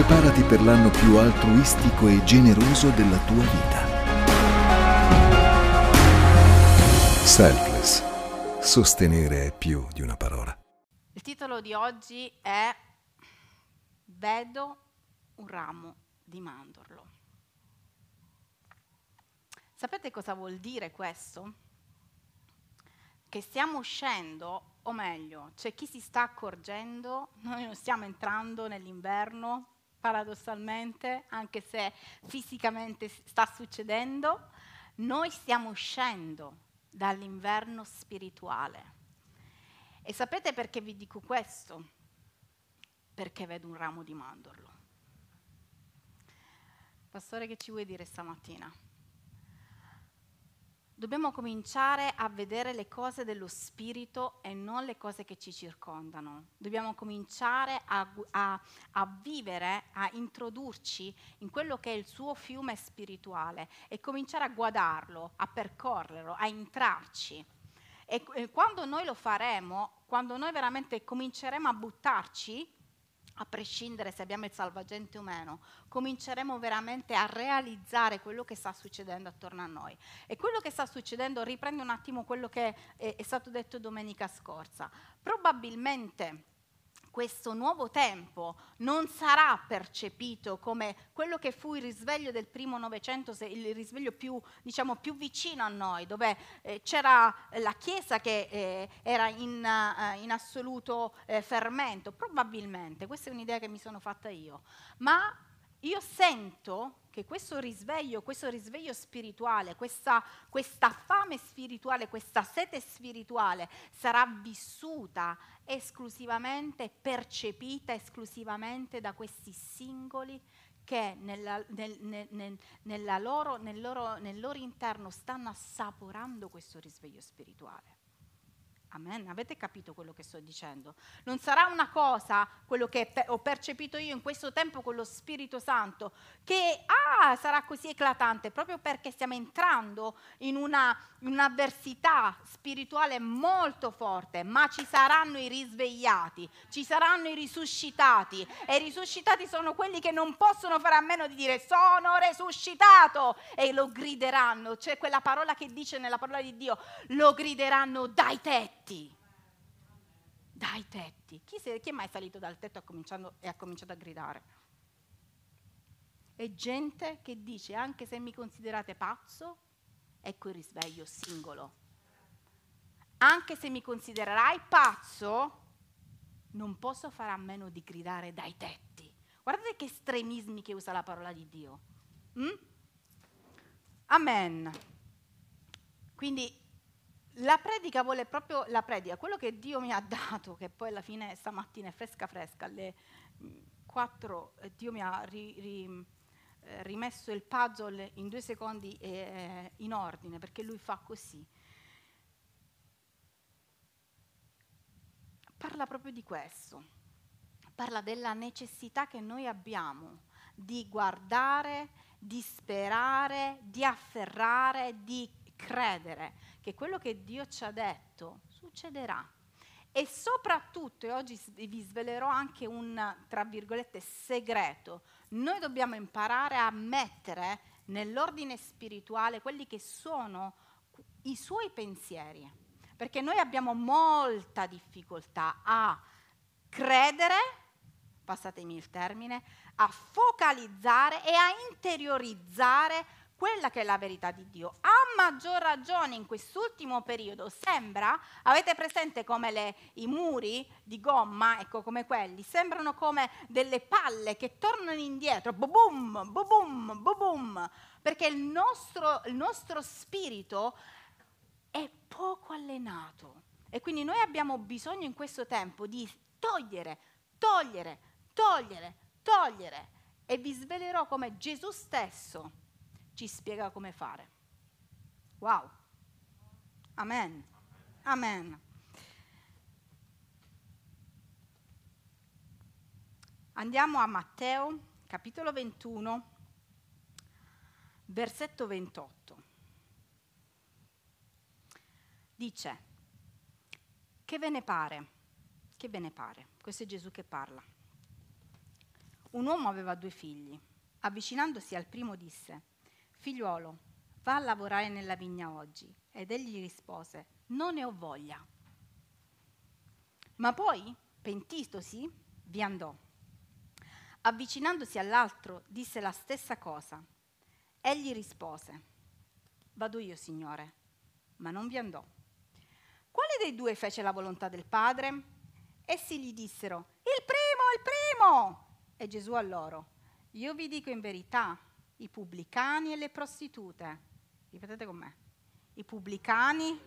Preparati per l'anno più altruistico e generoso della tua vita. Selfless. Sostenere è più di una parola. Il titolo di oggi è Vedo un ramo di mandorlo. Sapete cosa vuol dire questo? Che stiamo uscendo, o meglio, c'è chi si sta accorgendo, noi non stiamo entrando nell'inverno, paradossalmente, anche se fisicamente sta succedendo, noi stiamo uscendo dall'inverno spirituale. E sapete perché vi dico questo? Perché vedo un ramo di mandorlo. Pastore, che ci vuoi dire stamattina? Dobbiamo cominciare a vedere le cose dello spirito e non le cose che ci circondano. Dobbiamo cominciare a, a, a, vivere, a introdurci in quello che è il suo fiume spirituale e cominciare a guardarlo, a percorrerlo, a entrarci. E, e quando noi lo faremo, quando noi veramente cominceremo a buttarci, a prescindere se abbiamo il salvagente o meno, cominceremo veramente a realizzare quello che sta succedendo attorno a noi. E quello che sta succedendo, riprendo un attimo quello che è, è stato detto domenica scorsa, probabilmente questo nuovo tempo non sarà percepito come quello che fu il risveglio del primo Novecento, il risveglio più, diciamo, più vicino a noi, dove eh, c'era la Chiesa che eh, era in, uh, in assoluto eh, fermento. Probabilmente, questa è un'idea che mi sono fatta io, ma io sento che questo risveglio, questo risveglio spirituale, questa, questa, fame spirituale, questa sete spirituale sarà vissuta esclusivamente, percepita esclusivamente da questi singoli che nella, nel, nel, nella loro, nel, loro, nel loro interno stanno assaporando questo risveglio spirituale. Amen. Avete capito quello che sto dicendo? Non sarà una cosa, quello che ho percepito io in questo tempo con lo Spirito Santo, che ah, sarà così eclatante, proprio perché stiamo entrando in, una, in un'avversità spirituale molto forte, ma ci saranno i risvegliati, ci saranno i risuscitati e i risuscitati sono quelli che non possono fare a meno di dire sono risuscitato e lo grideranno. C'è quella parola che dice nella parola di Dio, lo grideranno dai tetti tetti. Dai tetti. Chi, si, chi è mai salito dal tetto e ha cominciato a gridare? È gente che dice, anche se mi considerate pazzo, ecco il risveglio singolo. Anche se mi considererai pazzo, non posso fare a meno di gridare dai tetti. Guardate che estremismi che usa la parola di Dio. Mm? Amen. Quindi la predica vuole proprio la predica, quello che Dio mi ha dato, che poi alla fine stamattina è fresca fresca, alle 4 mm, Dio mi ha ri, ri, eh, rimesso il puzzle in due secondi eh, in ordine, perché lui fa così. Parla proprio di questo, parla della necessità che noi abbiamo di guardare, di sperare, di afferrare, di credere che quello che Dio ci ha detto succederà. E soprattutto, e oggi vi svelerò anche un, tra virgolette, segreto, noi dobbiamo imparare a mettere nell'ordine spirituale quelli che sono i suoi pensieri, perché noi abbiamo molta difficoltà a credere, passatemi il termine, a focalizzare e a interiorizzare quella che è la verità di Dio. A maggior ragione in quest'ultimo periodo sembra, avete presente come le, i muri di gomma, ecco come quelli, sembrano come delle palle che tornano indietro, boom, boom, boom, perché il nostro, il nostro spirito è poco allenato. E quindi noi abbiamo bisogno in questo tempo di togliere, togliere, togliere, togliere. E vi svelerò come Gesù stesso ci spiega come fare. Wow. Amen. Amen. Andiamo a Matteo, capitolo 21, versetto 28. Dice, che ve ne pare? Che ve ne pare? Questo è Gesù che parla. Un uomo aveva due figli. Avvicinandosi al primo disse, figliuolo, va a lavorare nella vigna oggi. Ed egli rispose, non ne ho voglia. Ma poi, pentitosi, vi andò. Avvicinandosi all'altro, disse la stessa cosa. Egli rispose, vado io, Signore, ma non vi andò. Quale dei due fece la volontà del Padre? Essi gli dissero, il primo, il primo! E Gesù a loro, io vi dico in verità, i pubblicani e le prostitute, ripetete con me, i pubblicani,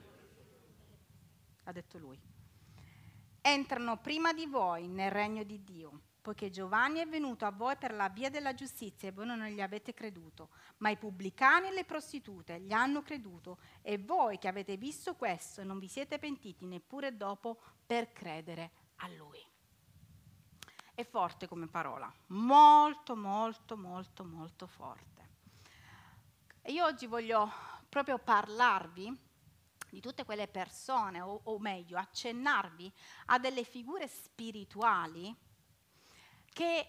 ha detto lui, entrano prima di voi nel regno di Dio, poiché Giovanni è venuto a voi per la via della giustizia e voi non gli avete creduto, ma i pubblicani e le prostitute gli hanno creduto e voi che avete visto questo non vi siete pentiti neppure dopo per credere a lui. È forte come parola, molto, molto, molto, molto forte. E io oggi voglio proprio parlarvi di tutte quelle persone, o, o meglio, accennarvi a delle figure spirituali che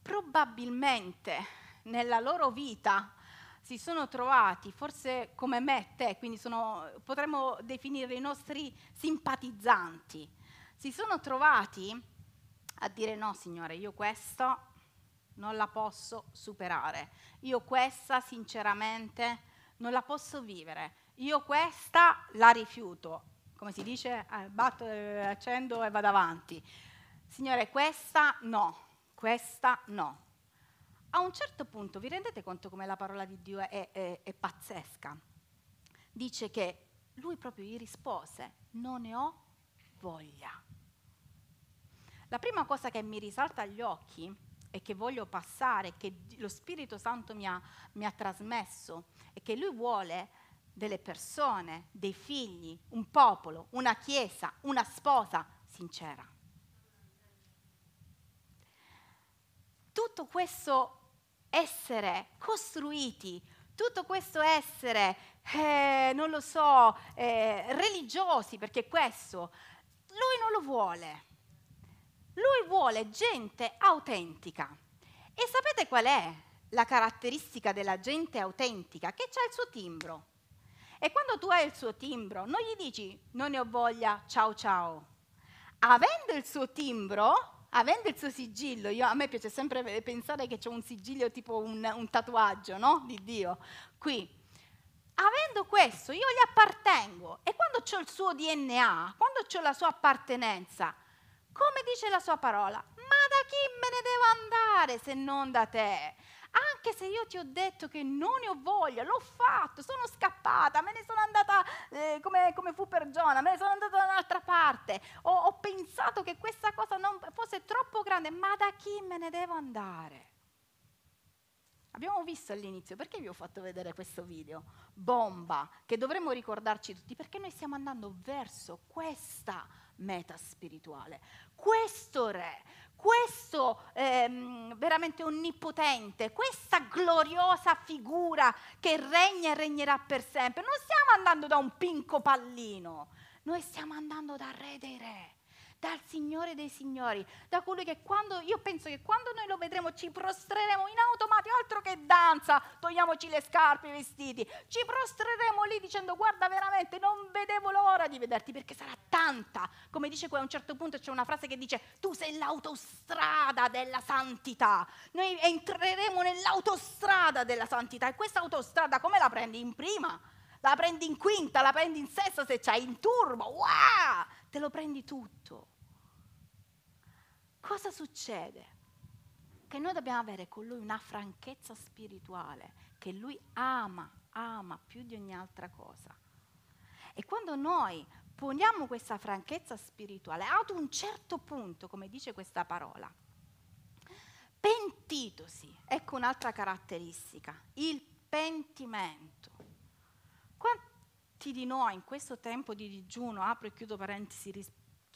probabilmente nella loro vita si sono trovati, forse come me e te, quindi sono, potremmo definire i nostri simpatizzanti, si sono trovati a dire no Signore, io questo non la posso superare, io questa sinceramente non la posso vivere, io questa la rifiuto, come si dice, eh, batto, eh, accendo e vado avanti. Signore, questa no, questa no. A un certo punto vi rendete conto come la parola di Dio è, è, è pazzesca? Dice che lui proprio gli rispose, non ne ho voglia. La prima cosa che mi risalta agli occhi e che voglio passare, che lo Spirito Santo mi ha, mi ha trasmesso, è che Lui vuole delle persone, dei figli, un popolo, una chiesa, una sposa sincera. Tutto questo essere costruiti, tutto questo essere, eh, non lo so, eh, religiosi, perché questo, lui non lo vuole. Lui vuole gente autentica. E sapete qual è la caratteristica della gente autentica? Che c'ha il suo timbro. E quando tu hai il suo timbro, non gli dici non ne ho voglia, ciao ciao. Avendo il suo timbro, avendo il suo sigillo, io, a me piace sempre pensare che c'è un sigillo tipo un, un tatuaggio, no? Di Dio. Qui. Avendo questo, io gli appartengo. E quando ho il suo DNA, quando ho la sua appartenenza, come dice la sua parola, ma da chi me ne devo andare se non da te? Anche se io ti ho detto che non ne ho voglia, l'ho fatto, sono scappata, me ne sono andata eh, come, come, fu per Giona, me ne sono andata da un'altra parte, ho, ho pensato che questa cosa non fosse troppo grande, ma da chi me ne devo andare? Abbiamo visto all'inizio, perché vi ho fatto vedere questo video? Bomba, che dovremmo ricordarci tutti, perché noi stiamo andando verso questa meta spirituale. Questo re, questo ehm, veramente onnipotente, questa gloriosa figura che regna e regnerà per sempre. Non stiamo andando da un pinco pallino, noi stiamo andando dal re dei re dal Signore dei Signori, da colui che quando, io penso che quando noi lo vedremo ci prostreremo in automatico, altro che danza, togliamoci le scarpe, i vestiti, ci prostreremo lì dicendo guarda veramente non vedevo l'ora di vederti perché sarà tanta, come dice qui a un certo punto c'è una frase che dice tu sei l'autostrada della santità, noi entreremo nell'autostrada della santità e questa autostrada come la prendi in prima? La prendi in quinta, la prendi in sesta se c'hai in turbo, wow! Te lo prendi tutto cosa succede? Che noi dobbiamo avere con lui una franchezza spirituale, che lui ama, ama più di ogni altra cosa. E quando noi poniamo questa franchezza spirituale, ad un certo punto, come dice questa parola, pentitosi, ecco un'altra caratteristica, il pentimento. Quanti di noi in questo tempo di digiuno, apro e chiudo parentesi,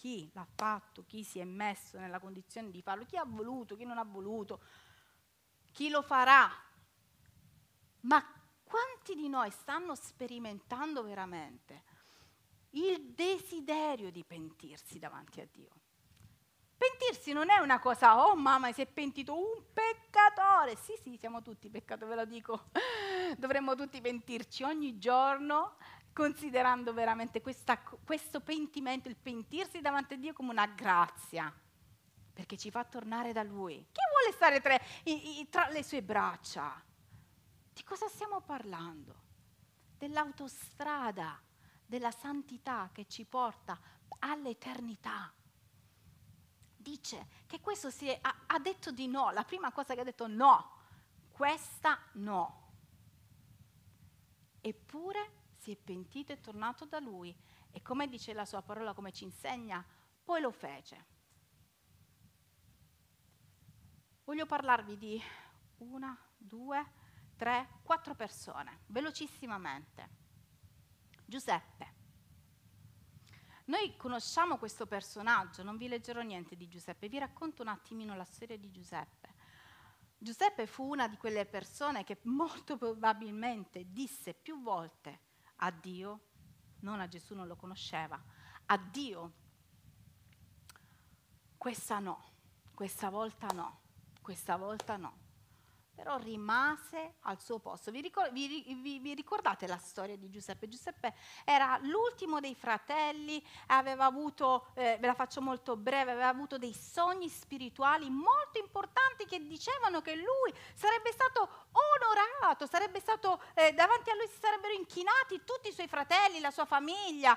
chi l'ha fatto, chi si è messo nella condizione di farlo, chi ha voluto, chi non ha voluto, chi lo farà. Ma quanti di noi stanno sperimentando veramente il desiderio di pentirsi davanti a Dio? Pentirsi non è una cosa, oh mamma, si è pentito un peccatore. Sì, sì, siamo tutti peccatori, ve lo dico. Dovremmo tutti pentirci ogni giorno, considerando veramente questa, questo pentimento, il pentirsi davanti a Dio come una grazia, perché ci fa tornare da Lui. Chi vuole stare tra, tra le sue braccia? Di cosa stiamo parlando? Dell'autostrada, della santità che ci porta all'eternità dice che questo si è, ha, ha detto di no, la prima cosa che ha detto no, questa no. Eppure si è pentito e tornato da lui e come dice la sua parola, come ci insegna, poi lo fece. Voglio parlarvi di una, due, tre, quattro persone, velocissimamente. Giuseppe, noi conosciamo questo personaggio, non vi leggerò niente di Giuseppe, vi racconto un attimino la storia di Giuseppe. Giuseppe fu una di quelle persone che molto probabilmente disse più volte a Dio, non a Gesù, non lo conosceva, a Dio, questa no, questa volta no, questa volta no però rimase al suo posto. Vi, ricor- vi, vi, vi, ricordate la storia di Giuseppe? Giuseppe era l'ultimo dei fratelli, aveva avuto, eh, ve la faccio molto breve, aveva avuto dei sogni spirituali molto importanti che dicevano che lui sarebbe stato onorato, sarebbe stato, eh, davanti a lui si sarebbero inchinati tutti i suoi fratelli, la sua famiglia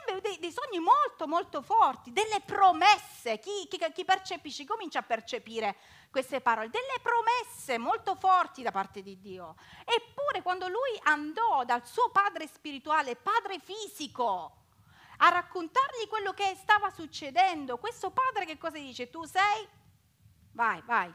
ebbe dei, dei, sogni molto molto forti, delle promesse. Chi, chi, chi, percepisce, comincia a percepire queste parole, delle promesse molto forti da parte di Dio. Eppure quando lui andò dal suo padre spirituale, padre fisico, a raccontargli quello che stava succedendo, questo padre che cosa dice? Tu sei? Vai, vai.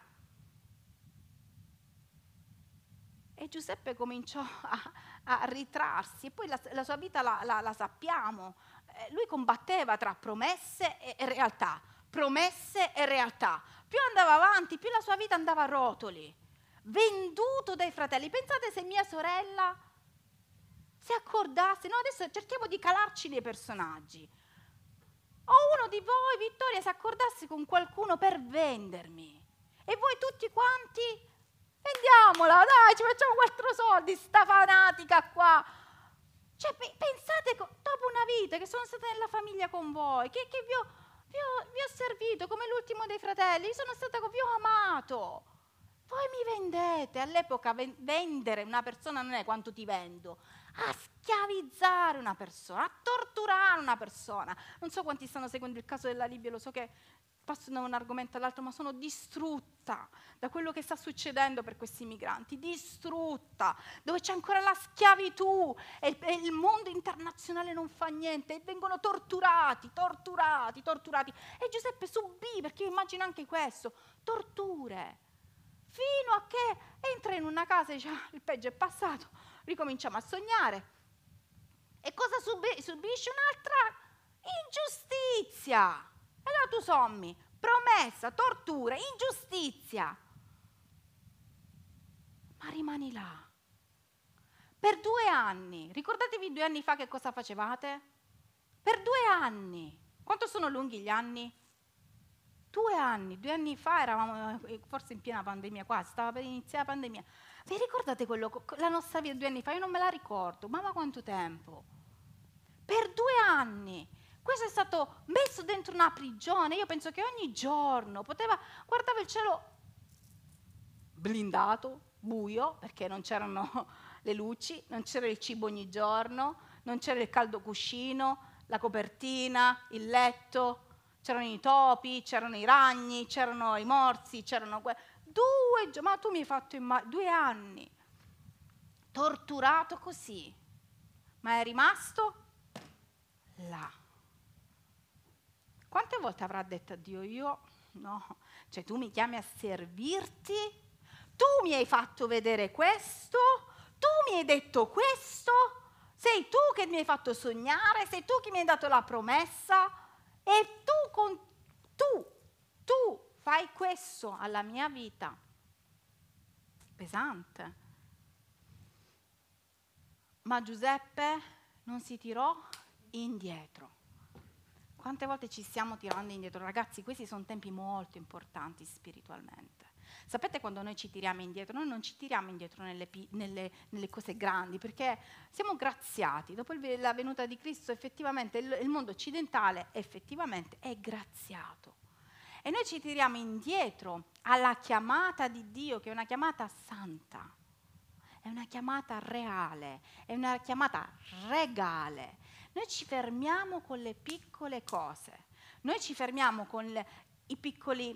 E Giuseppe cominciò a, a ritrarsi e poi la, la sua vita la, la, la sappiamo. Eh, lui combatteva tra promesse e, e realtà, promesse e realtà. Più andava avanti, più la sua vita andava a rotoli, venduto dai fratelli. Pensate se mia sorella si accordasse, no adesso cerchiamo di calarci nei personaggi. O uno di voi, Vittoria, si accordasse con qualcuno per vendermi. E voi tutti quanti vendiamola, dai, ci facciamo quattro soldi, sta fanatica qua. Cioè, pensate, dopo una vita che sono stata nella famiglia con voi, che, che vi, ho, vi, ho, vi, ho, servito come l'ultimo dei fratelli, sono stata, vi ho amato. Voi mi vendete, all'epoca vendere una persona non è quanto ti vendo, a schiavizzare una persona, a torturare una persona. Non so quanti stanno seguendo il caso della Libia, lo so che passo da un argomento all'altro, ma sono distrutta da quello che sta succedendo per questi migranti, distrutta, dove c'è ancora la schiavitù e il, mondo internazionale non fa niente e vengono torturati, torturati, torturati. E Giuseppe subì, perché io immagino anche questo, torture, fino a che entra in una casa e dice, ah, il peggio è passato, ricominciamo a sognare. E cosa subisce? Subisce un'altra ingiustizia allora tu sommi promessa, tortura, ingiustizia. Ma rimani là. Per due anni. Ricordatevi due anni fa che cosa facevate? Per due anni. Quanto sono lunghi gli anni? Due anni, due anni fa eravamo eh, forse in piena pandemia, quasi, stava per iniziare la pandemia. Vi ricordate quello, la nostra vita due anni fa? Io non me la ricordo, mamma quanto tempo? Per due anni questo è stato messo dentro una prigione. Io penso che ogni giorno poteva, guardava il cielo blindato, buio, perché non c'erano le luci, non c'era il cibo ogni giorno, non c'era il caldo cuscino, la copertina, il letto, c'erano i topi, c'erano i ragni, c'erano i morsi, c'erano due giorni, ma tu mi hai fatto imma- due anni torturato così, ma è rimasto là. Quante volte avrà detto a Dio io? No, cioè tu mi chiami a servirti? Tu mi hai fatto vedere questo? Tu mi hai detto questo? Sei tu che mi hai fatto sognare? Sei tu che mi hai dato la promessa? E tu, con, tu, tu fai questo alla mia vita? Pesante. Ma Giuseppe non si tirò indietro Quante volte ci stiamo tirando indietro? Ragazzi, questi sono tempi molto importanti spiritualmente. Sapete quando noi ci tiriamo indietro? Noi non ci tiriamo indietro nelle, nelle, nelle cose grandi perché siamo graziati. Dopo la venuta di Cristo effettivamente il, il mondo occidentale effettivamente è graziato. E noi ci tiriamo indietro alla chiamata di Dio che è una chiamata santa, è una chiamata reale, è una chiamata regale. Noi ci fermiamo con le piccole cose, noi ci fermiamo con le, piccoli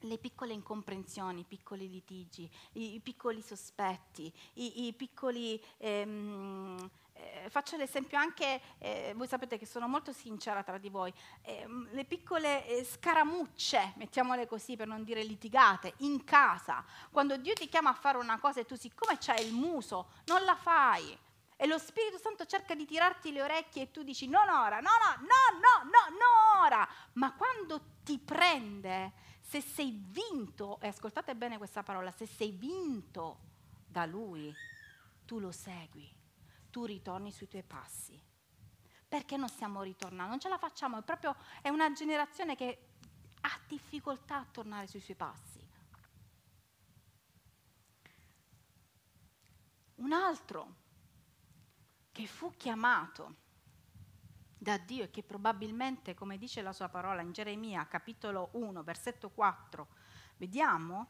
le piccole incomprensioni, i piccoli litigi, i, i piccoli sospetti, i, i piccoli... Ehm, eh, faccio l'esempio anche, eh, voi sapete che sono molto sincera tra di voi, eh, le piccole eh, scaramucce, mettiamole così per non dire litigate, in casa, quando Dio ti chiama a fare una cosa e tu siccome c'hai il muso non la fai, e lo Spirito Santo cerca di tirarti le orecchie e tu dici non ora, no, no, no, no, no, no ora, ma quando ti prende se sei vinto, e ascoltate bene questa parola, se sei vinto da Lui, tu lo segui, tu ritorni sui tuoi passi. Perché non stiamo ritornando? Non ce la facciamo, è proprio è una generazione che ha difficoltà a tornare sui suoi passi. Un altro che fu chiamato da Dio e che probabilmente, come dice la sua parola in Geremia capitolo 1, versetto 4, vediamo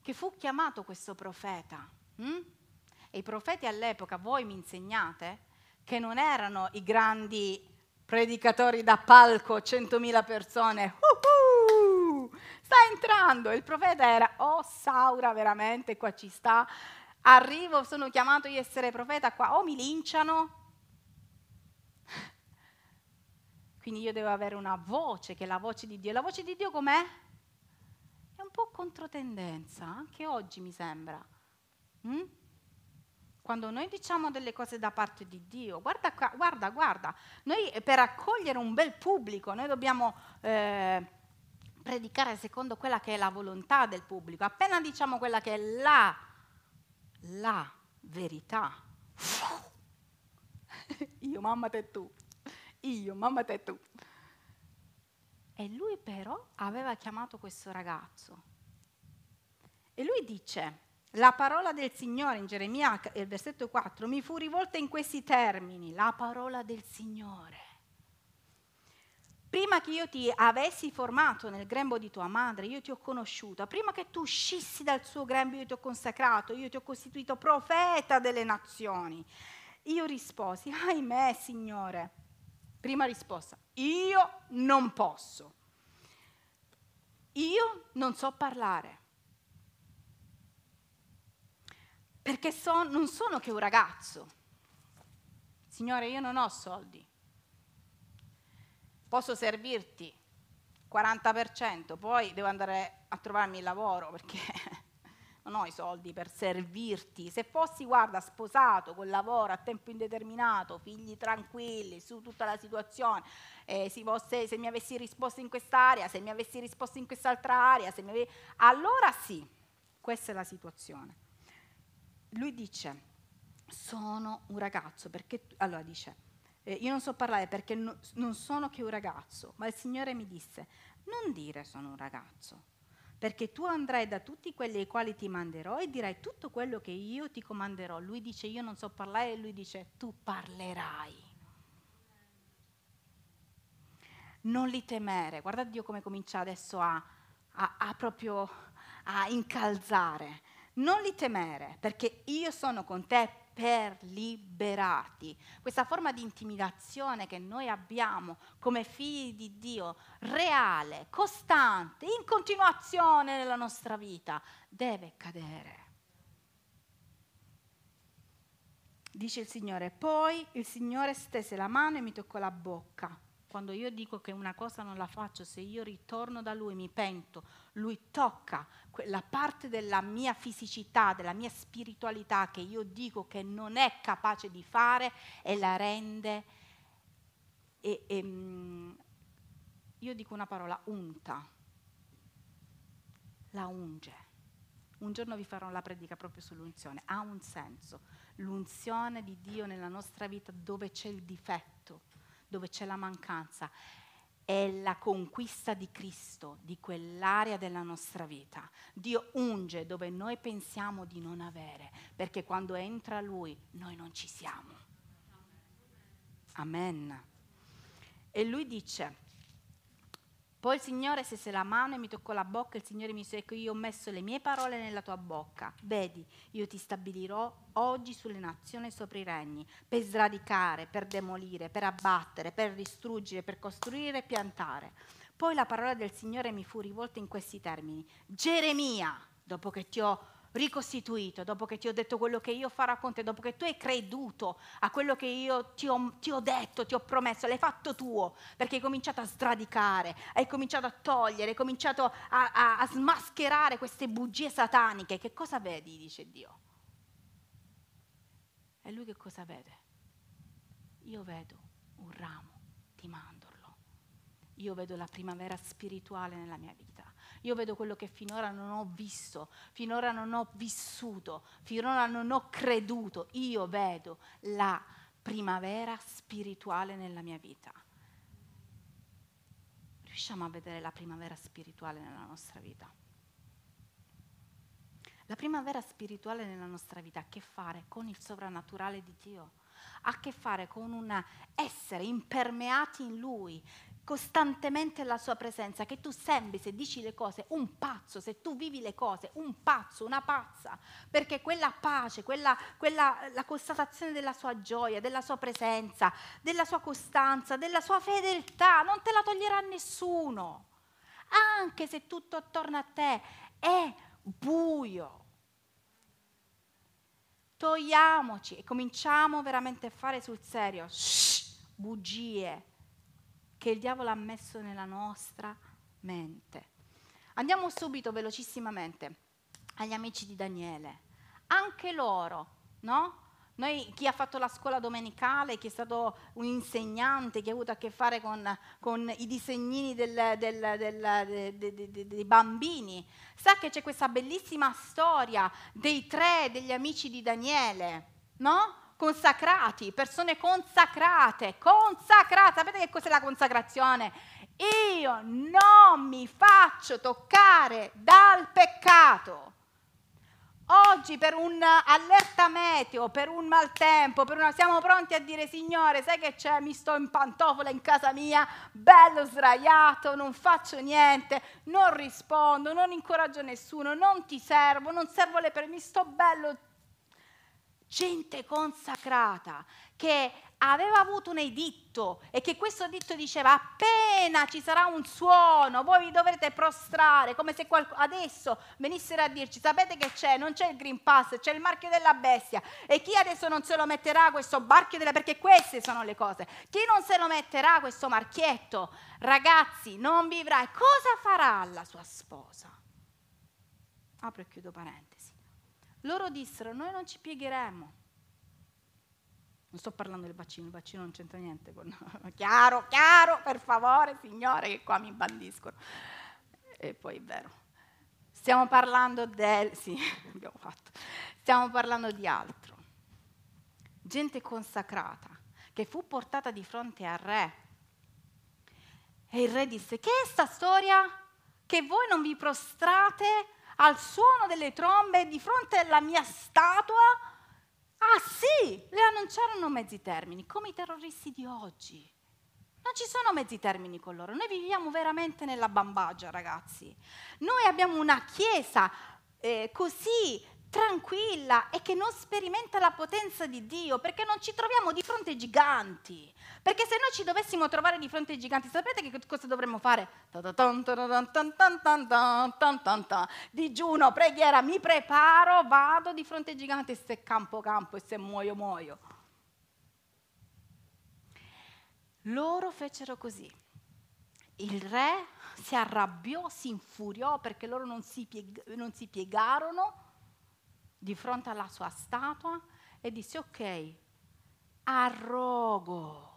che fu chiamato questo profeta. Hm? E i profeti all'epoca, voi mi insegnate, che non erano i grandi predicatori da palco, 100.000 persone, uh-huh, sta entrando, il profeta era, oh Saura veramente qua ci sta, arrivo, sono chiamato di essere profeta qua, o mi linciano, Quindi io devo avere una voce che è la voce di Dio. La voce di Dio com'è? È un po' controtendenza, anche oggi mi sembra. Mm? Quando noi diciamo delle cose da parte di Dio, guarda, guarda, guarda, noi per accogliere un bel pubblico, noi dobbiamo eh, predicare secondo quella che è la volontà del pubblico. Appena diciamo quella che è la, la verità, io, mamma, te tu, io, mamma te tu. E lui però aveva chiamato questo ragazzo. E lui dice, la parola del Signore in Geremia, il versetto 4, mi fu rivolta in questi termini, la parola del Signore. Prima che io ti avessi formato nel grembo di tua madre, io ti ho conosciuta. Prima che tu uscissi dal suo grembo, io ti ho consacrato, io ti ho costituito profeta delle nazioni. Io risposi, ahimè, Signore, Prima risposta, io non posso. Io non so parlare. Perché so, non sono che un ragazzo. Signore, io non ho soldi. Posso servirti 40%, poi devo andare a trovarmi il lavoro perché non ho i soldi per servirti. Se fossi, guarda, sposato, con lavoro a tempo indeterminato, figli tranquilli, su tutta la situazione, eh, fosse, se mi avessi risposto in quest'area, se mi avessi risposto in quest'altra area, ave... allora sì, questa è la situazione. Lui dice, sono un ragazzo, perché, allora dice, eh, io non so parlare perché no, non sono che un ragazzo, ma il Signore mi disse, non dire sono un ragazzo, perché tu andrai da tutti quelli ai quali ti manderò e dirai tutto quello che io ti comanderò. Lui dice io non so parlare e lui dice tu parlerai. Non li temere. Guarda Dio come comincia adesso a, a, a proprio a incalzare. Non li temere, perché io sono con te per liberarti. Questa forma di intimidazione che noi abbiamo come figli di Dio, reale, costante, in continuazione nella nostra vita, deve cadere. Dice il Signore, poi il Signore stese la mano e mi toccò la bocca quando io dico che una cosa non la faccio, se io ritorno da lui, mi pento, lui tocca quella parte della mia fisicità, della mia spiritualità che io dico che non è capace di fare e la rende, e, e, mm, io dico una parola, unta, la unge. Un giorno vi farò la predica proprio sull'unzione, ha un senso, l'unzione di Dio nella nostra vita dove c'è il difetto dove c'è la mancanza. è la conquista di Cristo, di quell'area della nostra vita. Dio unge dove noi pensiamo di non avere, perché quando entra Lui noi non ci siamo. Amen. E lui dice, poi il Signore stese la mano e mi toccò la bocca, il Signore mi disse, ecco io ho messo le mie parole nella tua bocca, vedi, io ti stabilirò oggi sulle nazioni sopra i regni, per sradicare, per demolire, per abbattere, per distruggere, per costruire e piantare. Poi la parola del Signore mi fu rivolta in questi termini, Geremia, dopo che ti ho ricostituito, dopo che ti ho detto quello che io farò con te, dopo che tu hai creduto a quello che io ti ho, ti ho, detto, ti ho promesso, l'hai fatto tuo, perché hai cominciato a sradicare, hai cominciato a togliere, hai cominciato a, a, a smascherare queste bugie sataniche. Che cosa vedi? dice Dio. E lui che cosa vede? Io vedo un ramo di mandorlo. Io vedo la primavera spirituale nella mia vita. Io vedo quello che finora non ho visto, finora non ho vissuto, finora non ho creduto. Io vedo la primavera spirituale nella mia vita. Riusciamo a vedere la primavera spirituale nella nostra vita? La primavera spirituale nella nostra vita ha a che fare con il sovrannaturale di Dio, ha a che fare con un essere impermeati in Lui, costantemente la sua presenza, che tu sembri, se dici le cose, un pazzo, se tu vivi le cose, un pazzo, una pazza, perché quella pace, quella, quella, la constatazione della sua gioia, della sua presenza, della sua costanza, della sua fedeltà, non te la toglierà nessuno, anche se tutto attorno a te è buio. Togliamoci e cominciamo veramente a fare sul serio. Shh, bugie, che il diavolo ha messo nella nostra mente. Andiamo subito, velocissimamente, agli amici di Daniele. Anche loro, no? Noi, chi ha fatto la scuola domenicale, chi è stato un insegnante, chi ha avuto a che fare con, con i disegnini del, del, del, de, de, de, dei bambini, sa che c'è questa bellissima storia dei tre degli amici di Daniele, no? Consacrati, persone consacrate, consacrate. Sapete che cos'è la consacrazione? Io non mi faccio toccare dal peccato. Oggi per un allerta meteo, per un maltempo, per una, siamo pronti a dire Signore, sai che c'è? Mi sto in pantofola in casa mia, bello sdraiato, non faccio niente, non rispondo, non incoraggio nessuno, non ti servo, non servo le per mi sto bello gente consacrata che aveva avuto un editto e che questo editto diceva appena ci sarà un suono voi vi dovrete prostrare come se adesso venissero a dirci sapete che c'è? Non c'è il Green Pass c'è il marchio della bestia. E chi adesso non se lo metterà questo marchio della perché queste sono le cose. Chi non se lo metterà questo marchietto ragazzi non vivrà. E cosa farà la sua sposa? Apro e chiudo parentesi loro dissero, noi non ci piegheremo. Non sto parlando del vaccino, il vaccino non c'entra niente con... chiaro, chiaro, per favore, signore, che qua mi bandiscono. E poi è vero. Stiamo parlando del... Sì, abbiamo fatto. Stiamo parlando di altro. Gente consacrata, che fu portata di fronte al re. E il re disse, che è sta storia? Che voi non vi prostrate al suono delle trombe di fronte alla mia statua? Ah sì, le annunciarono mezzi termini, come i terroristi di oggi. Non ci sono mezzi termini con loro, noi viviamo veramente nella bambagia, ragazzi. Noi abbiamo una chiesa eh, così tranquilla e che non sperimenta la potenza di Dio, perché non ci troviamo di fronte ai giganti. Perché se noi ci dovessimo trovare di fronte ai giganti, sapete che cosa dovremmo fare? Digiuno, preghiera, mi preparo, vado di fronte ai giganti se campo campo e se muoio muoio. Loro fecero così. Il re si arrabbiò, si infuriò perché loro non si, pieg- non si piegarono di fronte alla sua statua e disse ok, arrogo,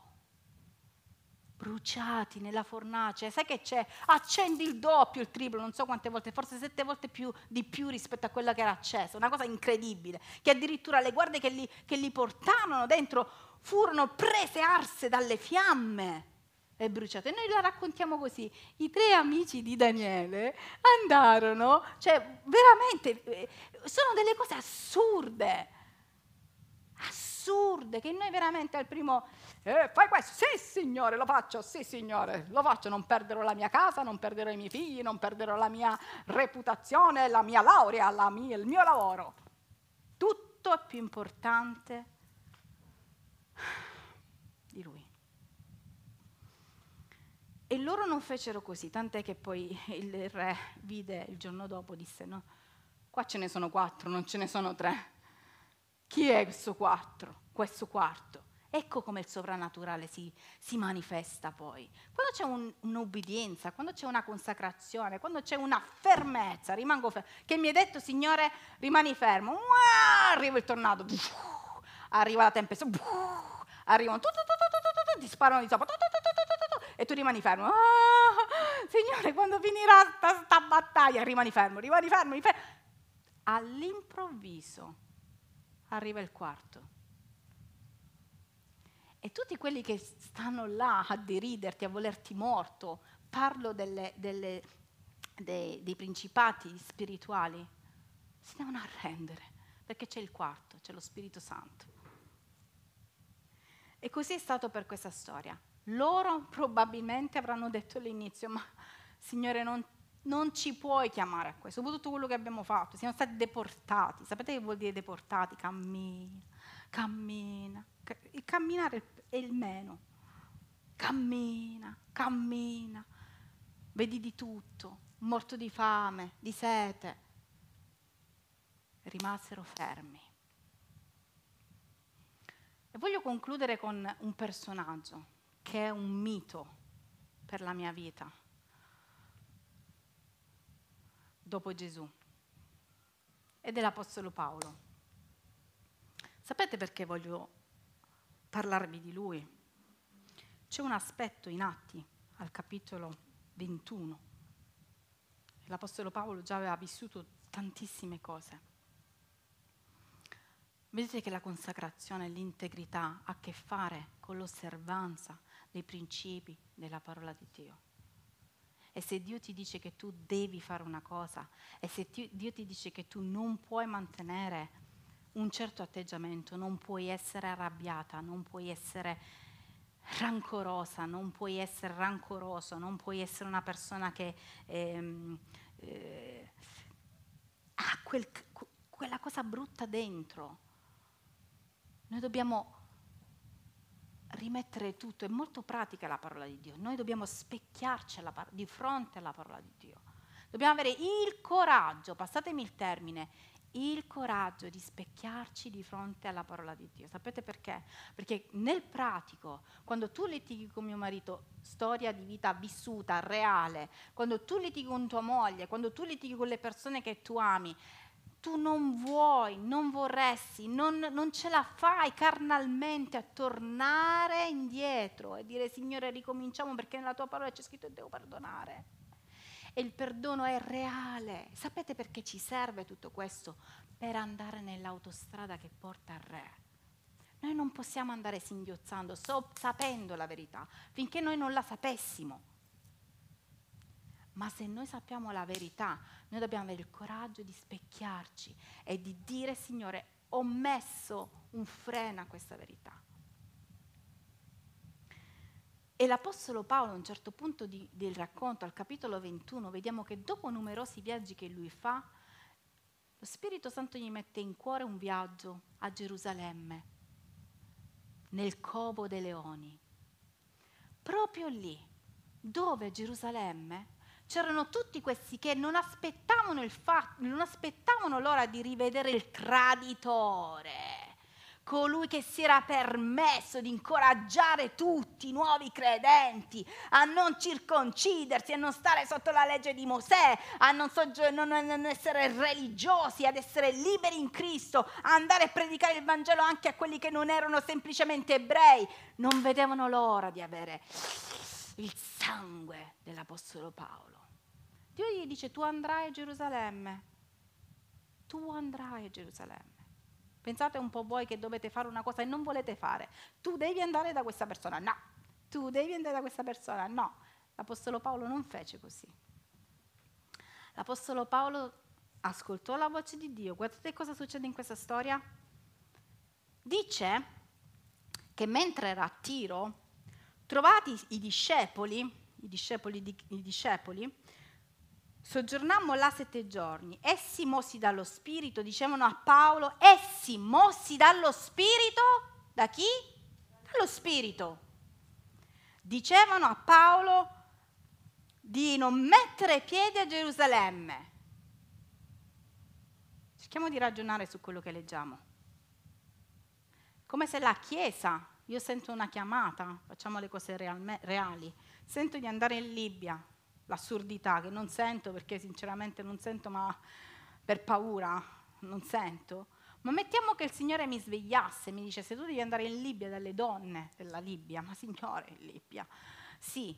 bruciati nella fornace, sai che c'è? Accendi il doppio, il triplo, non so quante volte, forse sette volte più, di più rispetto a quella che era accesa, una cosa incredibile, che addirittura le guardie che li, che li portarono dentro furono prese arse dalle fiamme. e bruciato. E noi la raccontiamo così. I tre amici di Daniele andarono, cioè veramente, eh, sono delle cose assurde, assurde, che noi veramente al primo, eh, fai questo, sì signore, lo faccio, sì signore, lo faccio, non perderò la mia casa, non perderò i miei figli, non perderò la mia reputazione, la mia laurea, la mia, il mio lavoro. Tutto è più importante di lui. E loro non fecero così, tant'è che poi il re vide il giorno dopo, disse no, qua ce ne sono quattro, non ce ne sono tre. Chi è questo quattro, questo quarto? Ecco come il sovrannaturale si, si manifesta poi. Quando c'è un, un'obbedienza, quando c'è una consacrazione, quando c'è una fermezza, rimango fermo, che mi hai detto Signore rimani fermo, Uah, arriva il tornado, arriva la tempesta, arrivano, tu, tu, tu, ti sparano di sopra, e tu rimani fermo. Ah, Signore, quando finirà questa battaglia, rimani fermo, rimani fermo, rimani fermo. All'improvviso arriva il quarto. E tutti quelli che stanno là a deriderti, a volerti morto, parlo delle, delle, dei, dei principati spirituali, si devono arrendere, perché c'è il quarto, c'è lo Spirito Santo. E così è stato per questa storia. Loro probabilmente avranno detto all'inizio, ma Signore non, non ci puoi chiamare a questo, dopo tutto quello che abbiamo fatto, siamo stati deportati. Sapete che vuol dire deportati? Cammina, cammina. Il camminare è il meno. Cammina, cammina. Vedi di tutto, morto di fame, di sete. Rimasero fermi. E voglio concludere con un personaggio che è un mito per la mia vita dopo Gesù ed è l'Apostolo Paolo. Sapete perché voglio parlarvi di lui? C'è un aspetto in Atti al capitolo 21. L'Apostolo Paolo già aveva vissuto tantissime cose. Vedete che la consacrazione e l'integrità ha a che fare con l'osservanza dei principi della parola di Dio. E se Dio ti dice che tu devi fare una cosa, e se Dio ti dice che tu non puoi mantenere un certo atteggiamento, non puoi essere arrabbiata, non puoi essere rancorosa, non puoi essere rancoroso, non puoi essere una persona che ehm, eh, ha quel, quella cosa brutta dentro. Noi dobbiamo rimettere tutto, è molto pratica la parola di Dio, noi dobbiamo specchiarci par- di fronte alla parola di Dio. Dobbiamo avere il coraggio, passatemi il termine, il coraggio di specchiarci di fronte alla parola di Dio. Sapete perché? Perché nel pratico, quando tu litighi con mio marito, storia di vita vissuta, reale, quando tu litighi con tua moglie, quando tu litighi con le persone che tu ami, tu non vuoi, non vorresti, non, non, ce la fai carnalmente a tornare indietro e dire Signore ricominciamo perché nella tua parola c'è scritto devo perdonare. E il perdono è reale. Sapete perché ci serve tutto questo? Per andare nell'autostrada che porta al Re. Noi non possiamo andare singhiozzando, so, sapendo la verità, finché noi non la sapessimo. Ma se noi sappiamo la verità, noi dobbiamo avere il coraggio di specchiarci e di dire, Signore, ho messo un freno a questa verità. E l'Apostolo Paolo a un certo punto di, del racconto, al capitolo 21, vediamo che dopo numerosi viaggi che lui fa, lo Spirito Santo gli mette in cuore un viaggio a Gerusalemme, nel Covo dei Leoni. Proprio lì, dove Gerusalemme c'erano tutti questi che non aspettavano, fa- non aspettavano l'ora di rivedere il traditore colui che si era permesso di incoraggiare tutti i nuovi credenti a non circoncidersi, a non stare sotto la legge di Mosè, a non, soggi- non, non essere religiosi, ad essere liberi in Cristo, a andare a predicare il Vangelo anche a quelli che non erano semplicemente ebrei, non vedevano l'ora di avere il sangue dell'Apostolo Paolo. Dio gli dice tu andrai a Gerusalemme, tu andrai a Gerusalemme. Pensate un po' voi che dovete fare una cosa e non volete fare. Tu devi andare da questa persona. No, tu devi andare da questa persona. No, l'Apostolo Paolo non fece così. L'Apostolo Paolo ascoltò la voce di Dio. Guardate cosa succede in questa storia. Dice che mentre era a Tiro, trovati i discepoli, i discepoli, di, i discepoli soggiornammo là sette giorni. Essi mossi dallo Spirito, dicevano a Paolo, essi mossi dallo Spirito, da chi? Dallo Spirito. Dicevano a Paolo di non mettere piedi a Gerusalemme. Cerchiamo di ragionare su quello che leggiamo come se la Chiesa, io sento una chiamata, facciamo le cose realme, reali, sento di andare in Libia, l'assurdità che non sento perché sinceramente non sento ma per paura, non sento, ma mettiamo che il Signore mi svegliasse, mi dice se tu devi andare in Libia dalle donne della Libia, ma Signore in Libia, sì,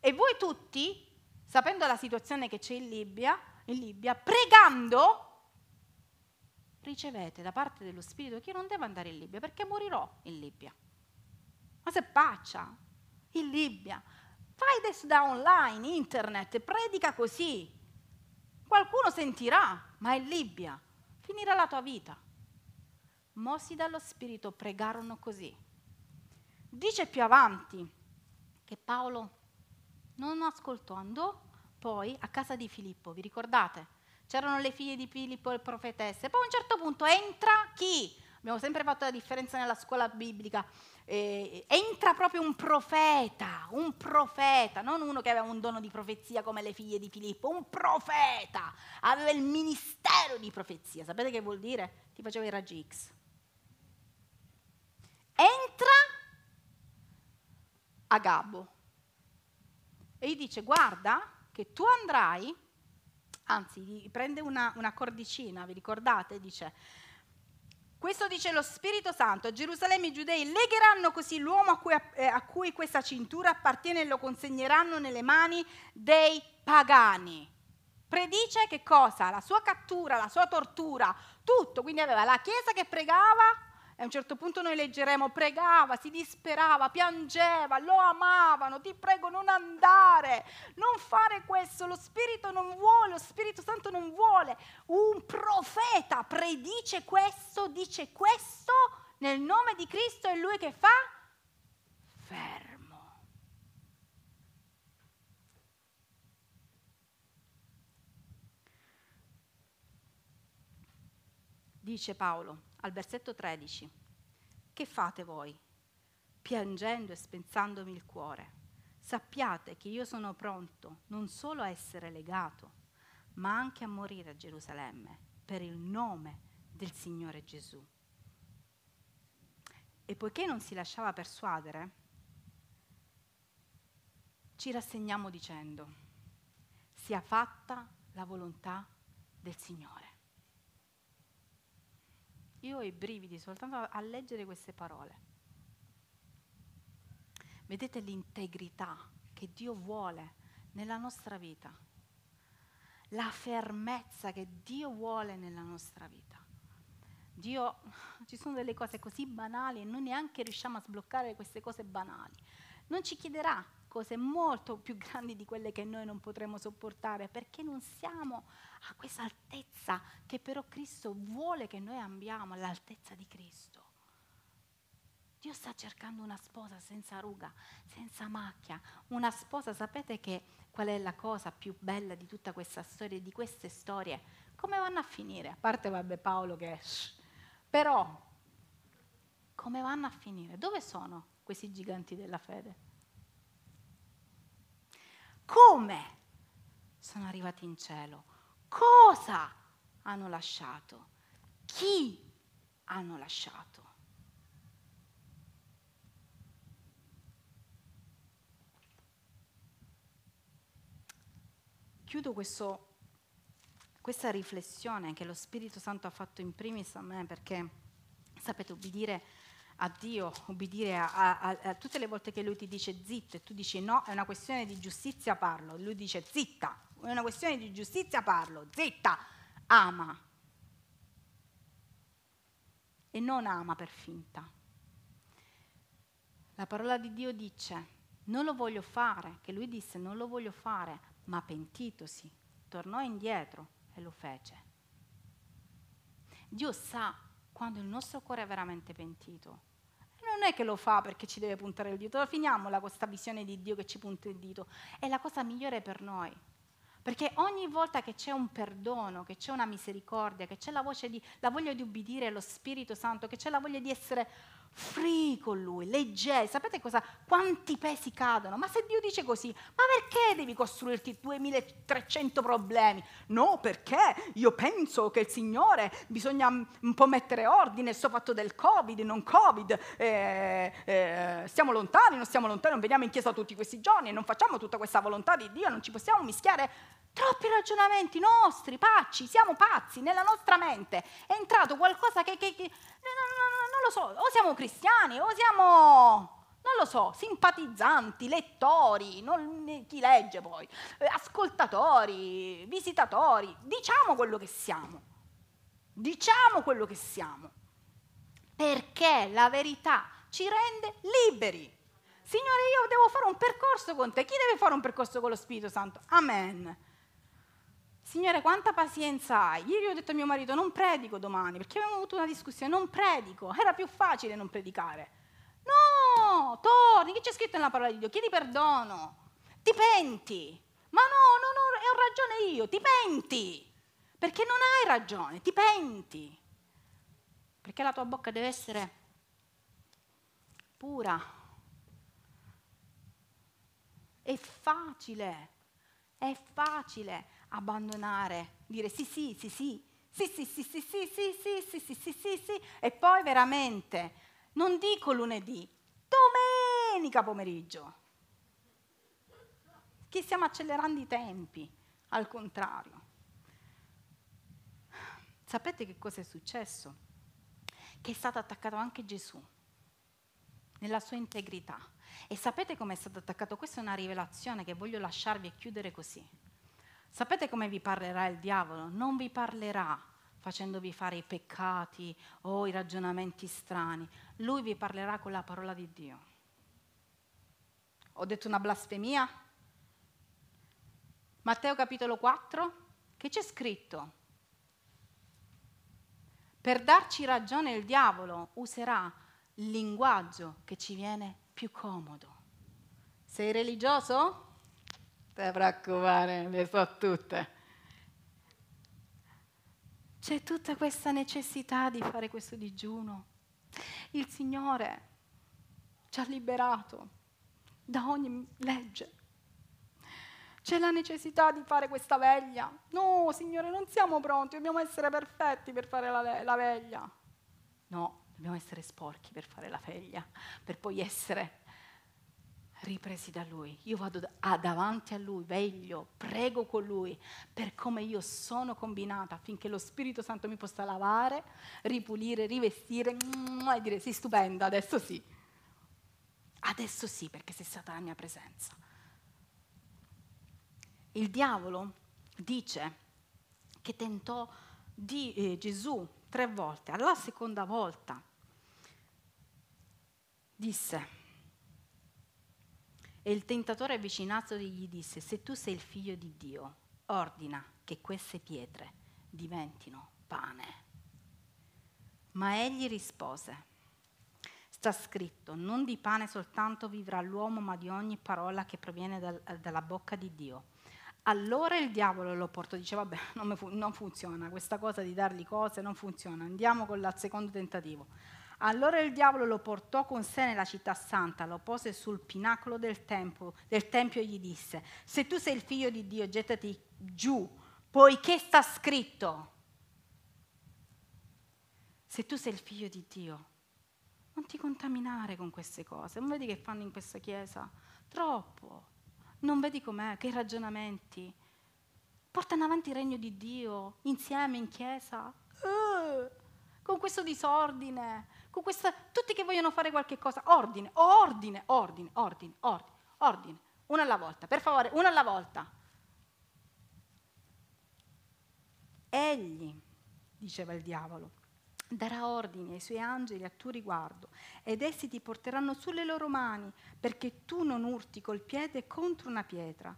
e voi tutti, sapendo la situazione che c'è in Libia, in Libia pregando ricevete da parte dello Spirito che io non devo andare in Libia perché morirò in Libia. Ma se paccia, in Libia, fai adesso da online, internet, predica così. Qualcuno sentirà, ma in Libia finirà la tua vita. Mossi dallo Spirito pregarono così. Dice più avanti che Paolo non ascoltò, andò poi a casa di Filippo, vi ricordate? c'erano le figlie di Filippo e profetesse. Poi a un certo punto entra chi? Abbiamo sempre fatto la differenza nella scuola biblica. Eh, entra proprio un profeta, un profeta, non uno che aveva un dono di profezia come le figlie di Filippo, un profeta, aveva il ministero di profezia. Sapete che vuol dire? Ti faceva i raggi X. Entra a Gabbo e gli dice guarda che tu andrai anzi prende una, una cordicina, vi ricordate? Dice, questo dice lo Spirito Santo, a Gerusalemme i giudei legheranno così l'uomo a cui, eh, a cui questa cintura appartiene e lo consegneranno nelle mani dei pagani. Predice che cosa? La sua cattura, la sua tortura, tutto. Quindi aveva la Chiesa che pregava, e a un certo punto noi leggeremo, pregava, si disperava, piangeva, lo amavano, ti prego non andare, non fare questo, lo Spirito non vuole, lo Spirito Santo non vuole. Un profeta predice questo, dice questo nel nome di Cristo e lui che fa? Fermo. Dice Paolo, al versetto 13. Che fate voi? Piangendo e spenzandomi il cuore. Sappiate che io sono pronto non solo a essere legato, ma anche a morire a Gerusalemme per il nome del Signore Gesù. E poiché non si lasciava persuadere, ci rassegniamo dicendo, sia fatta la volontà del Signore. Io ho i brividi soltanto a leggere queste parole. Vedete l'integrità che Dio vuole nella nostra vita, la fermezza che Dio vuole nella nostra vita. Dio, ci sono delle cose così banali e noi neanche riusciamo a sbloccare queste cose banali. Non ci chiederà cose molto più grandi di quelle che noi non potremo sopportare, perché non siamo a questa altezza che però Cristo vuole che noi abbiamo, l'altezza di Cristo. Dio sta cercando una sposa senza ruga, senza macchia, una sposa, sapete che qual è la cosa più bella di tutta questa storia, di queste storie? Come vanno a finire? A parte vabbè Paolo che... Shh, però, come vanno a finire? Dove sono questi giganti della fede? Come sono arrivati in cielo, cosa hanno lasciato, chi hanno lasciato. Chiudo questo, questa riflessione che lo Spirito Santo ha fatto in primis a me perché, sapete, ubbidire a Dio, obbedire a, a, a, tutte le volte che Lui ti dice zitto e tu dici no, è una questione di giustizia, parlo. Lui dice zitta, è una questione di giustizia, parlo, zitta, ama. E non ama per finta. La parola di Dio dice non lo voglio fare, che lui disse non lo voglio fare, ma pentitosi, tornò indietro e lo fece. Dio sa quando il nostro cuore è veramente pentito. Non è che lo fa perché ci deve puntare il dito, finiamola questa visione di Dio che ci punta il dito, è la cosa migliore per noi. Perché ogni volta che c'è un perdono, che c'è una misericordia, che c'è la, di, la voglia di ubbidire allo Spirito Santo, che c'è la voglia di essere free con lui, leggeri. Sapete cosa? Quanti pesi cadono? Ma se Dio dice così, ma perché devi costruirti 2300 problemi? No, perché io penso che il Signore bisogna un po' mettere ordine, sto fatto del Covid, non Covid, eh, eh, stiamo lontani, non stiamo lontani, non veniamo in chiesa tutti questi giorni, non facciamo tutta questa volontà di Dio, non ci possiamo mischiare Troppi ragionamenti nostri, pacci, siamo pazzi, nella nostra mente è entrato qualcosa che, che, che non, non, non, lo so, o siamo cristiani o siamo, non lo so, simpatizzanti, lettori, non, chi legge poi, eh, ascoltatori, visitatori, diciamo quello che siamo, diciamo quello che siamo, perché la verità ci rende liberi. Signore, io devo fare un percorso con te. Chi deve fare un percorso con lo Spirito Santo? Amen. Signore, quanta pazienza hai? Ieri ho detto a mio marito, non predico domani, perché abbiamo avuto una discussione, non predico, era più facile non predicare. No, torni, che c'è scritto nella parola di Dio? Chiedi perdono, ti penti. Ma no, no, no, ho ragione io, ti penti, perché non hai ragione, ti penti. Perché la tua bocca deve essere pura. È facile, è facile abbandonare, dire sì, sì, sì, sì, sì, sì, sì, sì, sì, sì, sì, sì, sì, sì, sì, sì, e poi veramente, non dico lunedì, domenica pomeriggio. Che stiamo accelerando i tempi, al contrario. Sapete che cosa è successo? Che è stato attaccato anche Gesù, nella sua integrità. E sapete come è stato attaccato? Questa è una rivelazione che voglio lasciarvi e chiudere così. Sapete come vi parlerà il diavolo? Non vi parlerà facendovi fare i peccati o i ragionamenti strani. Lui vi parlerà con la parola di Dio. Ho detto una blasfemia? Matteo capitolo 4, che c'è scritto? Per darci ragione il diavolo userà il linguaggio che ci viene più comodo. Sei religioso? Te preoccupare, le so tutte. C'è tutta questa necessità di fare questo digiuno. Il Signore ci ha liberato da ogni legge. C'è la necessità di fare questa veglia. No, Signore, non siamo pronti, dobbiamo essere perfetti per fare la, la veglia. No, dobbiamo essere sporchi per fare la veglia, per poi essere ripresi da Lui. Io vado a, davanti a Lui, veglio, prego con Lui per come io sono combinata affinché lo Spirito Santo mi possa lavare, ripulire, rivestire e dire sì, stupenda, adesso sì. Adesso sì, perché sei stata la mia presenza. Il diavolo dice che tentò di eh, Gesù tre volte, alla seconda volta disse, e il tentatore avvicinato gli disse, se tu sei il figlio di Dio, ordina che queste pietre diventino pane. Ma egli rispose, sta scritto, non di pane soltanto vivrà l'uomo, ma di ogni parola che proviene dal, dalla bocca di Dio. Allora il diavolo lo portò, dice vabbè, non, fu- non funziona, questa cosa di dargli cose non funziona, andiamo con il secondo tentativo. Allora il diavolo lo portò con sé nella città santa, lo pose sul pinacolo del, tempo, del tempio e gli disse, se tu sei il figlio di Dio, gettati giù, poiché sta scritto. Se tu sei il figlio di Dio, non ti contaminare con queste cose. Non vedi che fanno in questa chiesa? Troppo. Non vedi com'è, che ragionamenti. Portano avanti il regno di Dio insieme in chiesa. Uh, con questo disordine, con questa, tutti che vogliono fare qualche cosa, ordine, ordine, ordine, ordine, ordine, ordine, una alla volta, per favore, una alla volta. Egli, diceva il diavolo, darà ordini ai suoi angeli a tuo riguardo ed essi ti porteranno sulle loro mani perché tu non urti col piede contro una pietra.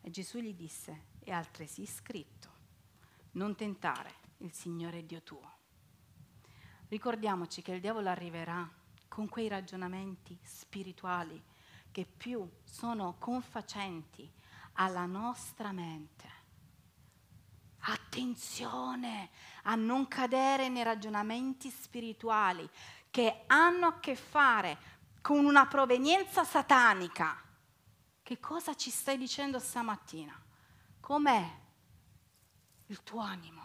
E Gesù gli disse, è altresì scritto, non tentare il Signore Dio tuo. Ricordiamoci che il diavolo arriverà con quei ragionamenti spirituali che più sono confacenti alla nostra mente. Attenzione a non cadere nei ragionamenti spirituali che hanno a che fare con una provenienza satanica. Che cosa ci stai dicendo stamattina? Com'è il tuo animo?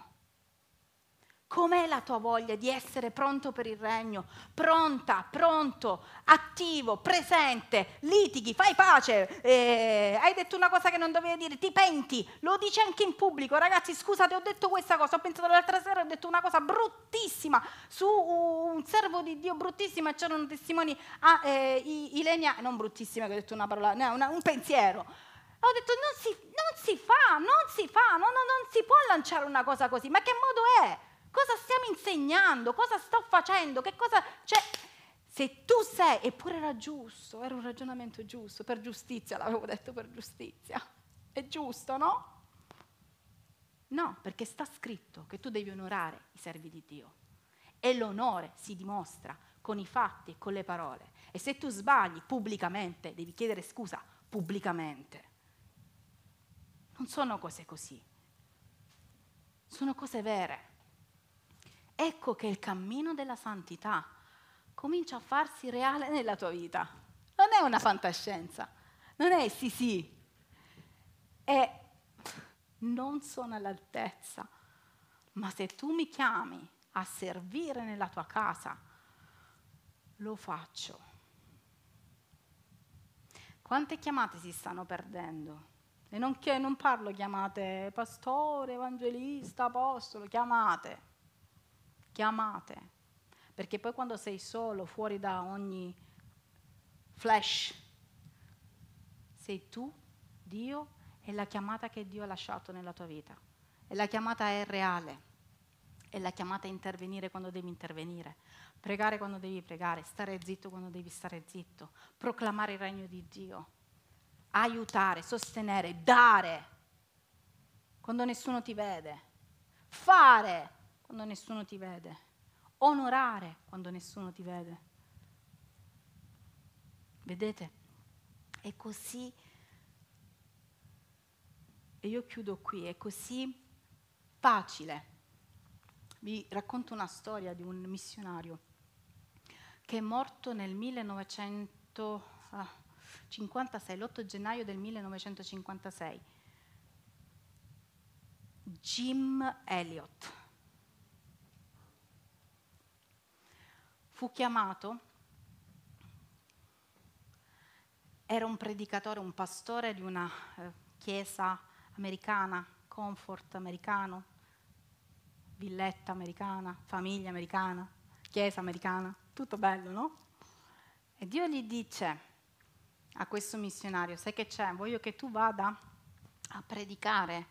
Com'è la tua voglia di essere pronto per il regno? Pronta, pronto, attivo, presente, litighi, fai pace, eh, hai detto una cosa che non dovevi dire, ti penti, lo dici anche in pubblico. Ragazzi, scusate, ho detto questa cosa, ho pensato l'altra sera, ho detto una cosa bruttissima su un servo di Dio bruttissima, c'erano testimoni, a eh, Ilenia, non bruttissima che ho detto una parola, no, una, un pensiero. Ho detto non si, non si fa, non si fa, no, no, non si può lanciare una cosa così, ma che modo è? Cosa stiamo insegnando? Cosa sto facendo? Che cosa... Cioè, se tu sei, eppure era giusto, era un ragionamento giusto, per giustizia, l'avevo detto per giustizia. È giusto, no? No, perché sta scritto che tu devi onorare i servi di Dio. E l'onore si dimostra con i fatti e con le parole. E se tu sbagli pubblicamente, devi chiedere scusa pubblicamente. Non sono cose così. Sono cose vere. Ecco che il cammino della santità comincia a farsi reale nella tua vita. Non è una fantascienza, non è sì sì, è non sono all'altezza, ma se tu mi chiami a servire nella tua casa, lo faccio. Quante chiamate si stanno perdendo? E non, non parlo chiamate pastore, evangelista, apostolo, chiamate chiamate, perché poi quando sei solo, fuori da ogni flash, sei tu, Dio, e la chiamata che Dio ha lasciato nella tua vita. E la chiamata è reale, è la chiamata a intervenire quando devi intervenire, pregare quando devi pregare, stare zitto quando devi stare zitto, proclamare il regno di Dio, aiutare, sostenere, dare. Quando nessuno ti vede, fare quando nessuno ti vede, onorare quando nessuno ti vede. Vedete? È così, e io chiudo qui, è così facile. Vi racconto una storia di un missionario che è morto nel 1956, l'8 gennaio del 1956. Jim Elliott. Fu chiamato, era un predicatore, un pastore di una eh, chiesa americana, comfort americano, villetta americana, famiglia americana, chiesa americana, tutto bello, no? E Dio gli dice a questo missionario, sai che c'è? Voglio che tu vada a predicare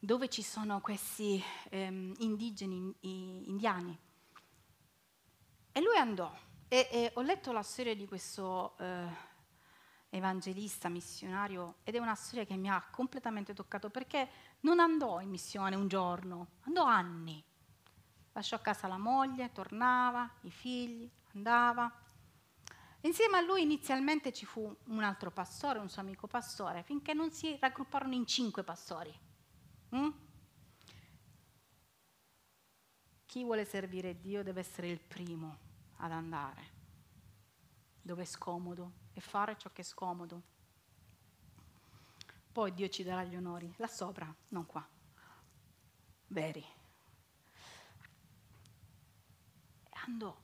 dove ci sono questi ehm, indigeni indiani e lui andò e, e ho letto la storia di questo eh, evangelista, missionario, ed è una storia che mi ha completamente toccato perché non andò in missione un giorno, andò anni. Lasciò a casa la moglie, tornava, i figli, andava. Insieme a lui inizialmente ci fu un altro pastore, un suo amico pastore, finché non si raggrupparono in cinque pastori. Mm? Chi vuole servire Dio deve essere il primo ad andare dove è scomodo e fare ciò che è scomodo. Poi Dio ci darà gli onori, là sopra, non qua. Veri. Andò.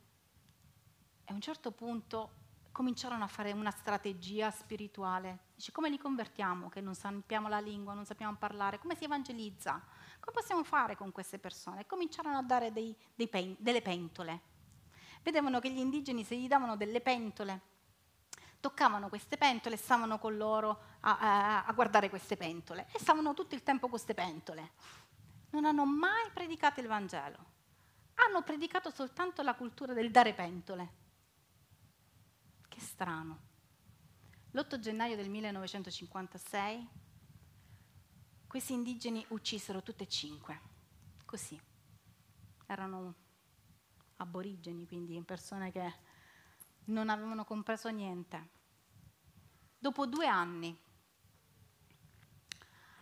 E a un certo punto cominciarono a fare una strategia spirituale. Dice, come li convertiamo che non sappiamo la lingua, non sappiamo parlare? Come si evangelizza? Come possiamo fare con queste persone? Cominciarono a dare dei, dei pen, delle pentole. Vedevano che gli indigeni se gli davano delle pentole, toccavano queste pentole e stavano con loro a, a, a guardare queste pentole e stavano tutto il tempo con queste pentole. Non hanno mai predicato il Vangelo. hanno predicato soltanto la cultura del dare pentole. Che strano. L'8 gennaio del 1956 questi indigeni uccisero tutte e cinque, così. Erano aborigeni, quindi persone che non avevano compreso niente. Dopo due anni,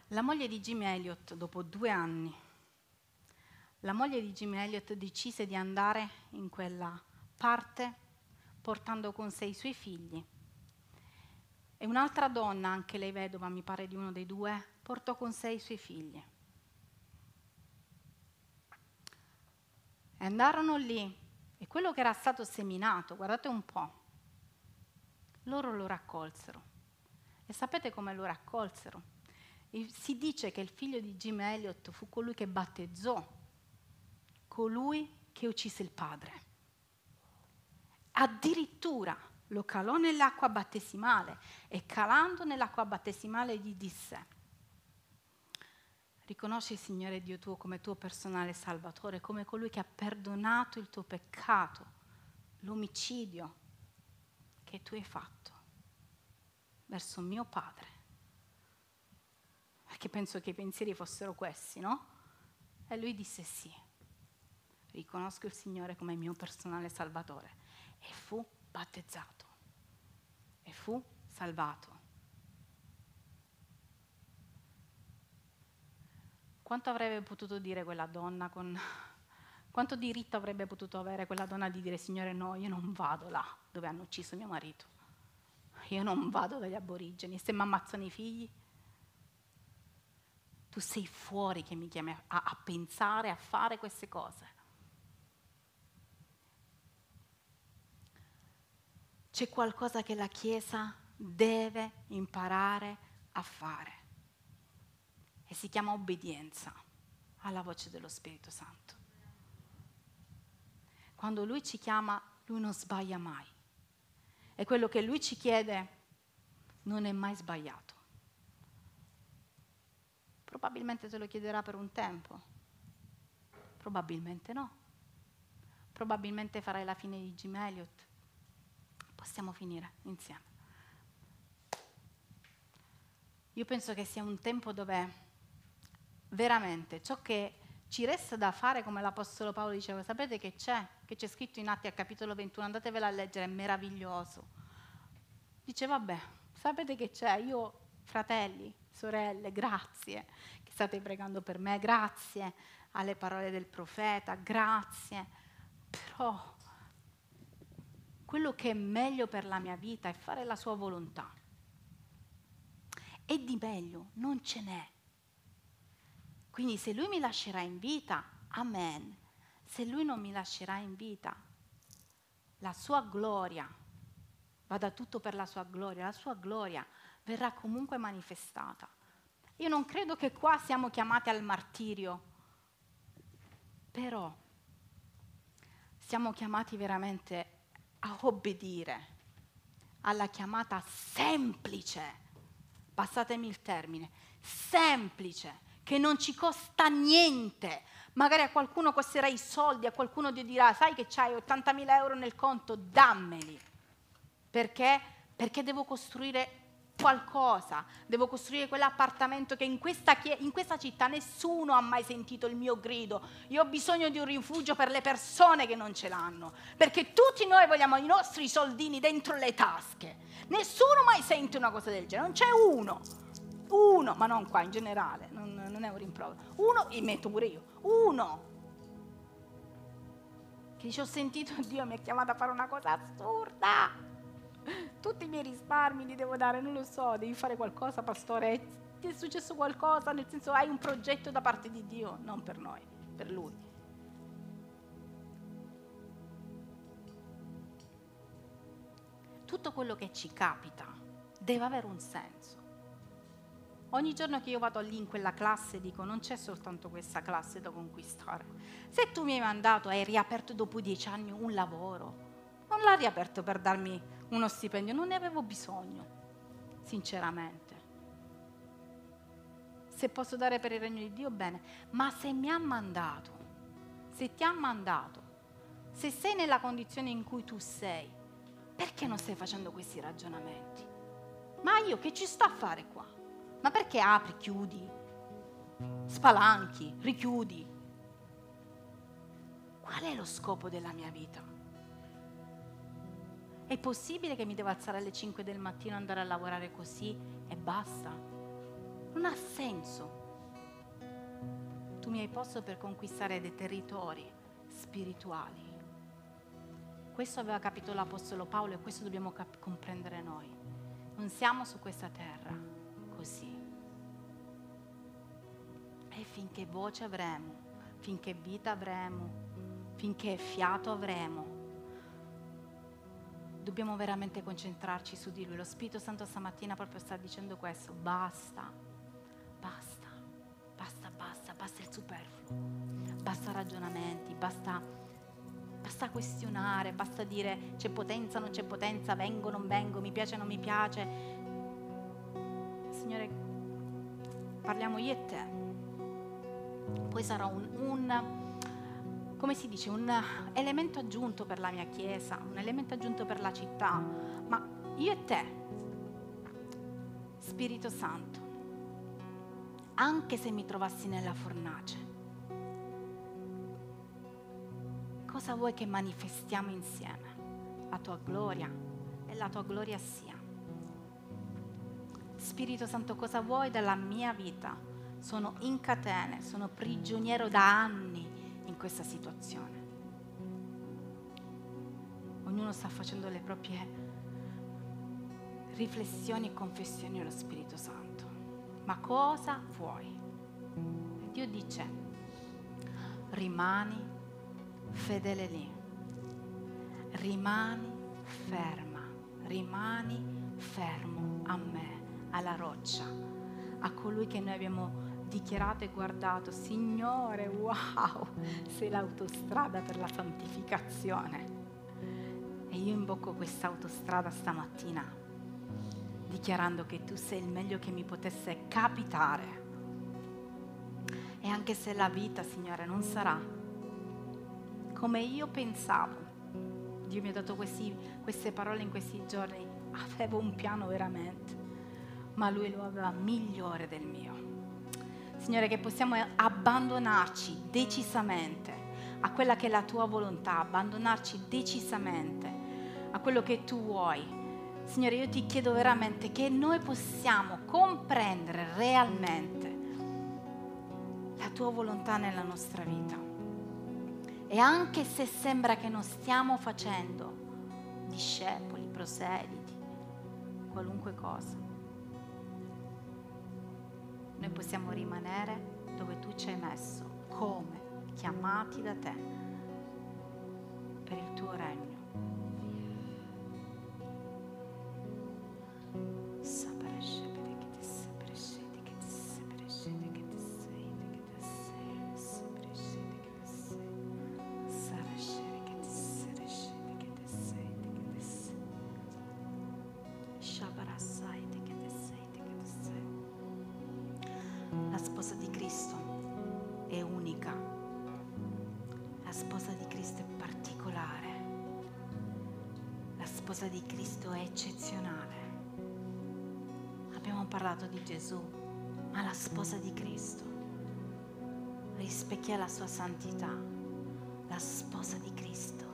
la moglie di Jimmy Elliott, dopo due anni, la moglie di Jimmy Elliott decise di andare in quella parte portando con sé i suoi figli. E un'altra donna, anche lei vedova, mi pare di uno dei due, portò con sé i suoi figli. E andarono lì e quello che era stato seminato, guardate un po', loro lo raccolsero. E sapete come lo raccolsero? Si dice che il figlio di Jim Elliot fu colui che battezzò colui che uccise il padre. Addirittura lo calò nell'acqua battesimale e calando nell'acqua battesimale gli disse, riconosci il Signore Dio tuo come tuo personale salvatore, come colui che ha perdonato il tuo peccato, l'omicidio che tu hai fatto verso mio padre. Perché penso che i pensieri fossero questi, no? E lui disse sì riconosco il Signore come mio personale salvatore. E fu battezzato. E fu salvato. Quanto avrebbe potuto dire quella donna con... Quanto diritto avrebbe potuto avere quella donna di dire Signore no, io non vado là dove hanno ucciso mio marito. Io non vado dagli aborigeni. Se mi ammazzano i figli, tu sei fuori che mi chiami a, a pensare, a fare queste cose. c'è qualcosa che la Chiesa deve imparare a fare e si chiama obbedienza alla voce dello Spirito Santo. Quando Lui ci chiama, Lui non sbaglia mai. E quello che Lui ci chiede non è mai sbagliato. Probabilmente te lo chiederà per un tempo, probabilmente no. Probabilmente farai la fine di Jim Elliott, possiamo finire insieme. Io penso che sia un tempo dove veramente ciò che ci resta da fare, come l'Apostolo Paolo diceva, sapete che c'è, che c'è scritto in Atti al capitolo 21, andatevela a leggere, è meraviglioso. Dice, vabbè, sapete che c'è, io, fratelli, sorelle, grazie che state pregando per me, grazie alle parole del profeta, grazie, però quello che è meglio per la mia vita è fare la sua volontà. E di meglio non ce n'è. Quindi se lui mi lascerà in vita, amen. Se lui non mi lascerà in vita, la sua gloria, vada tutto per la sua gloria, la sua gloria verrà comunque manifestata. Io non credo che qua siamo chiamati al martirio, però siamo chiamati veramente a obbedire alla chiamata semplice, passatemi il termine, semplice, che non ci costa niente. Magari a qualcuno costerà i soldi, a qualcuno ti dirà, sai che c'hai 80.000 euro nel conto, dammeli. Perché? Perché devo costruire qualcosa, devo costruire quell'appartamento che in questa, in questa, città nessuno ha mai sentito il mio grido. Io ho bisogno di un rifugio per le persone che non ce l'hanno, perché tutti noi vogliamo i nostri soldini dentro le tasche. Nessuno mai sente una cosa del genere, non c'è uno, uno, ma non qua in generale, non, non è un rimprovero, uno, e metto pure io, uno che dice ho sentito Dio mi ha chiamato a fare una cosa assurda tutti i miei risparmi li devo dare, non lo so, devi fare qualcosa, pastore. Ti è successo qualcosa? Nel senso hai un progetto da parte di Dio, non per noi, per Lui. Tutto quello che ci capita deve avere un senso. Ogni giorno che io vado lì in quella classe dico non c'è soltanto questa classe da conquistare. Se tu mi hai mandato, hai riaperto dopo dieci anni un lavoro, non l'ha riaperto per darmi uno stipendio, non ne avevo bisogno, sinceramente. Se posso dare per il regno di Dio, bene, ma se mi ha mandato, se ti ha mandato, se sei nella condizione in cui tu sei, perché non stai facendo questi ragionamenti? Ma io che ci sto a fare qua? Ma perché apri, chiudi, spalanchi, richiudi? Qual è lo scopo della mia vita? È possibile che mi devo alzare alle 5 del mattino andare a lavorare così e basta? Non ha senso. Tu mi hai posto per conquistare dei territori spirituali. Questo aveva capito l'Apostolo Paolo e questo dobbiamo cap- comprendere noi. Non siamo su questa terra così. E finché voce avremo, finché vita avremo, finché fiato avremo, dobbiamo veramente concentrarci su di Lui. Lo Spirito Santo stamattina proprio sta dicendo questo, basta, basta, basta, basta, basta il superfluo, basta ragionamenti, basta, basta questionare, basta dire c'è potenza, non c'è potenza, vengo, non vengo, mi piace, non mi piace. Signore, parliamo io e te poi sarà un, un, come si dice, un elemento aggiunto per la mia chiesa, un elemento aggiunto per la città, ma io e te, Spirito Santo, anche se mi trovassi nella fornace, cosa vuoi che manifestiamo insieme? La tua gloria e la tua gloria sia. Spirito Santo, cosa vuoi dalla mia vita? sono in catene, sono prigioniero da anni in questa situazione. Ognuno sta facendo le proprie riflessioni e confessioni allo Spirito Santo. Ma cosa vuoi? Dio dice, rimani fedele lì, rimani ferma, rimani fermo a me, alla roccia, a colui che noi abbiamo dichiarato e guardato, Signore, wow, sei l'autostrada per la santificazione. E io imbocco questa autostrada stamattina, dichiarando che tu sei il meglio che mi potesse capitare. E anche se la vita, Signore, non sarà come io pensavo, Dio mi ha dato questi, queste parole in questi giorni, avevo un piano veramente, ma Lui lo aveva migliore del mio. Signore, che possiamo abbandonarci decisamente a quella che è la tua volontà, abbandonarci decisamente a quello che tu vuoi. Signore, io ti chiedo veramente che noi possiamo comprendere realmente la tua volontà nella nostra vita. E anche se sembra che non stiamo facendo discepoli, proseliti, qualunque cosa, noi possiamo rimanere dove tu ci hai messo, come chiamati da te per il tuo regno. Sposa di Cristo è eccezionale. Abbiamo parlato di Gesù, ma la sposa di Cristo rispecchia la sua santità. La sposa di Cristo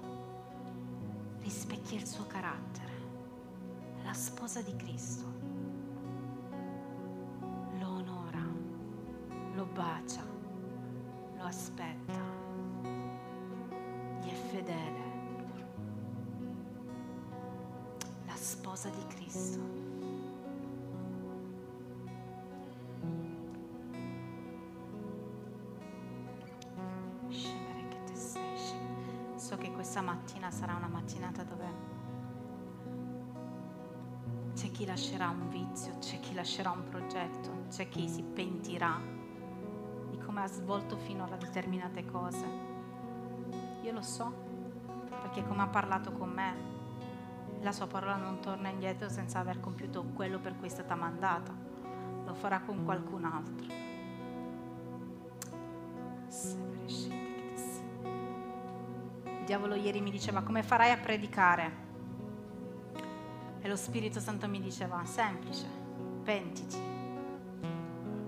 rispecchia il suo carattere. La sposa di Cristo sposa di Cristo. So che questa mattina sarà una mattinata dove c'è chi lascerà un vizio, c'è chi lascerà un progetto, c'è chi si pentirà di come ha svolto finora determinate cose. Io lo so, perché come ha parlato con me, la sua parola non torna indietro senza aver compiuto quello per cui è stata mandata, lo farà con qualcun altro. Il diavolo ieri mi diceva come farai a predicare? E lo Spirito Santo mi diceva semplice, pentiti,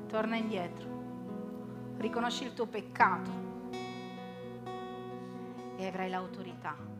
torna indietro, riconosci il tuo peccato e avrai l'autorità